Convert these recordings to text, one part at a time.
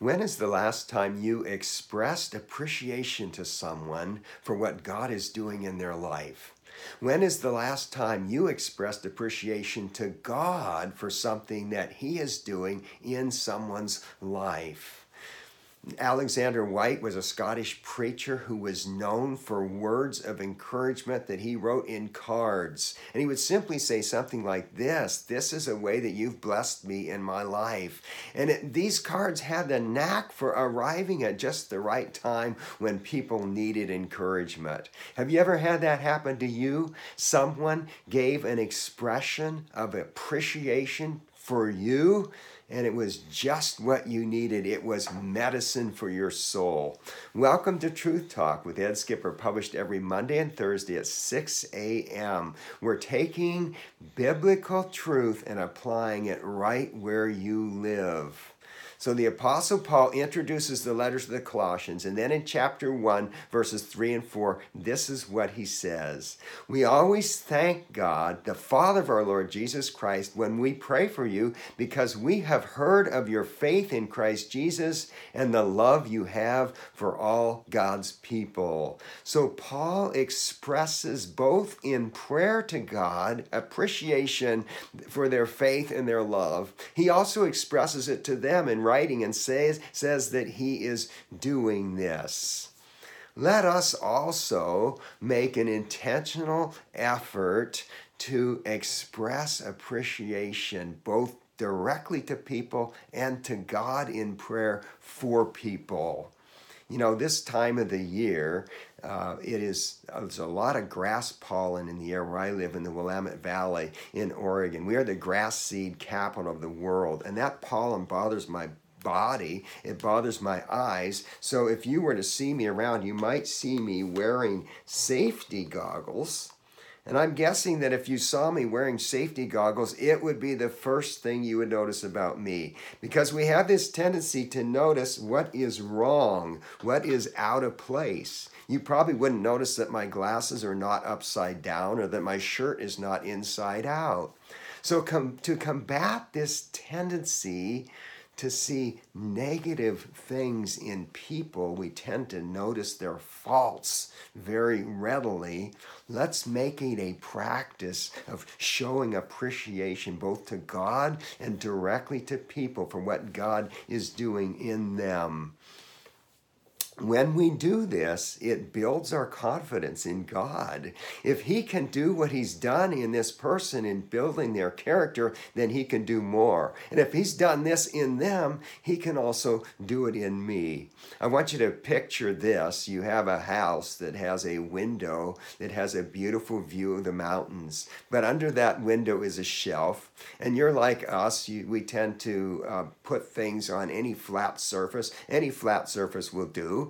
When is the last time you expressed appreciation to someone for what God is doing in their life? When is the last time you expressed appreciation to God for something that He is doing in someone's life? Alexander Whyte was a Scottish preacher who was known for words of encouragement that he wrote in cards. And he would simply say something like this This is a way that you've blessed me in my life. And it, these cards had the knack for arriving at just the right time when people needed encouragement. Have you ever had that happen to you? Someone gave an expression of appreciation for you and it was just what you needed. It was medicine for your soul. Welcome to Truth Talk with Ed Skipper, published every Monday and Thursday at 6 a.m. We're taking biblical truth and applying it right where you live. So the Apostle Paul introduces the letters to the Colossians, and then in chapter 1, verses 3 and 4, this is what he says We always thank God, the Father of our Lord Jesus Christ, when we pray for you, because we have heard of your faith in Christ Jesus and the love you have for all God's people. So Paul expresses both in prayer to God appreciation for their faith and their love. He also expresses it to them in writing and says, says that he is doing this. Let us also make an intentional effort to express appreciation both directly to people and to God in prayer for people. You know, this time of the year, uh, it is uh, there's a lot of grass pollen in the air where I live in the Willamette Valley in Oregon. We are the grass seed capital of the world, and that pollen bothers my body. It bothers my eyes. So if you were to see me around, you might see me wearing safety goggles. And I'm guessing that if you saw me wearing safety goggles, it would be the first thing you would notice about me. Because we have this tendency to notice what is wrong, what is out of place. You probably wouldn't notice that my glasses are not upside down or that my shirt is not inside out. So, com- to combat this tendency to see negative things in people, we tend to notice their faults very readily. Let's make it a practice of showing appreciation both to God and directly to people for what God is doing in them when we do this, it builds our confidence in God. If He can do what He's done in this person in building their character, then He can do more. And if He's done this in them, He can also do it in me. I want you to picture this. You have a house that has a window that has a beautiful view of the mountains, but under that window is a shelf. And you're like us, you, we tend to uh, put things on any flat surface. Any flat surface will do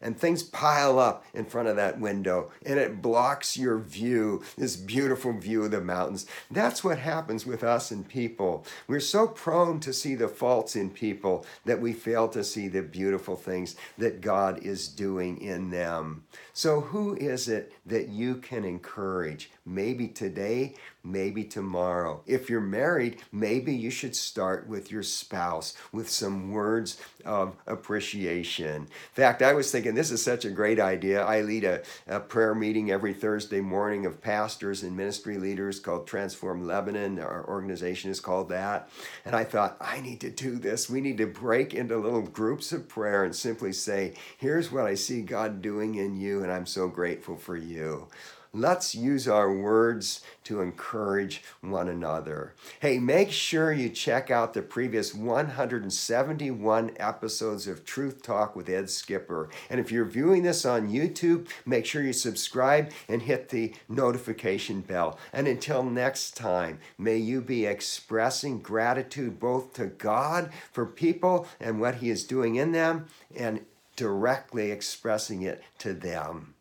and things pile up in front of that window and it blocks your view, this beautiful view of the mountains. That's what happens with us and people. We're so prone to see the faults in people that we fail to see the beautiful things that God is doing in them. So, who is it that you can encourage? Maybe today, maybe tomorrow. If you're married, maybe you should start with your spouse with some words of appreciation. In fact, I was thinking this is such a great idea. I lead a, a prayer meeting every Thursday morning of pastors and ministry leaders called Transform Lebanon. Our organization is called that. And I thought, I need to do this. We need to break into little groups of prayer and simply say, here's what I see God doing in you, and I'm so grateful for you. Let's use our words to encourage one another. Hey, make sure you check out the previous 171 episodes of Truth Talk with Ed Skipper. And if you're viewing this on YouTube, make sure you subscribe and hit the notification bell. And until next time, may you be expressing gratitude both to God for people and what He is doing in them and directly expressing it to them.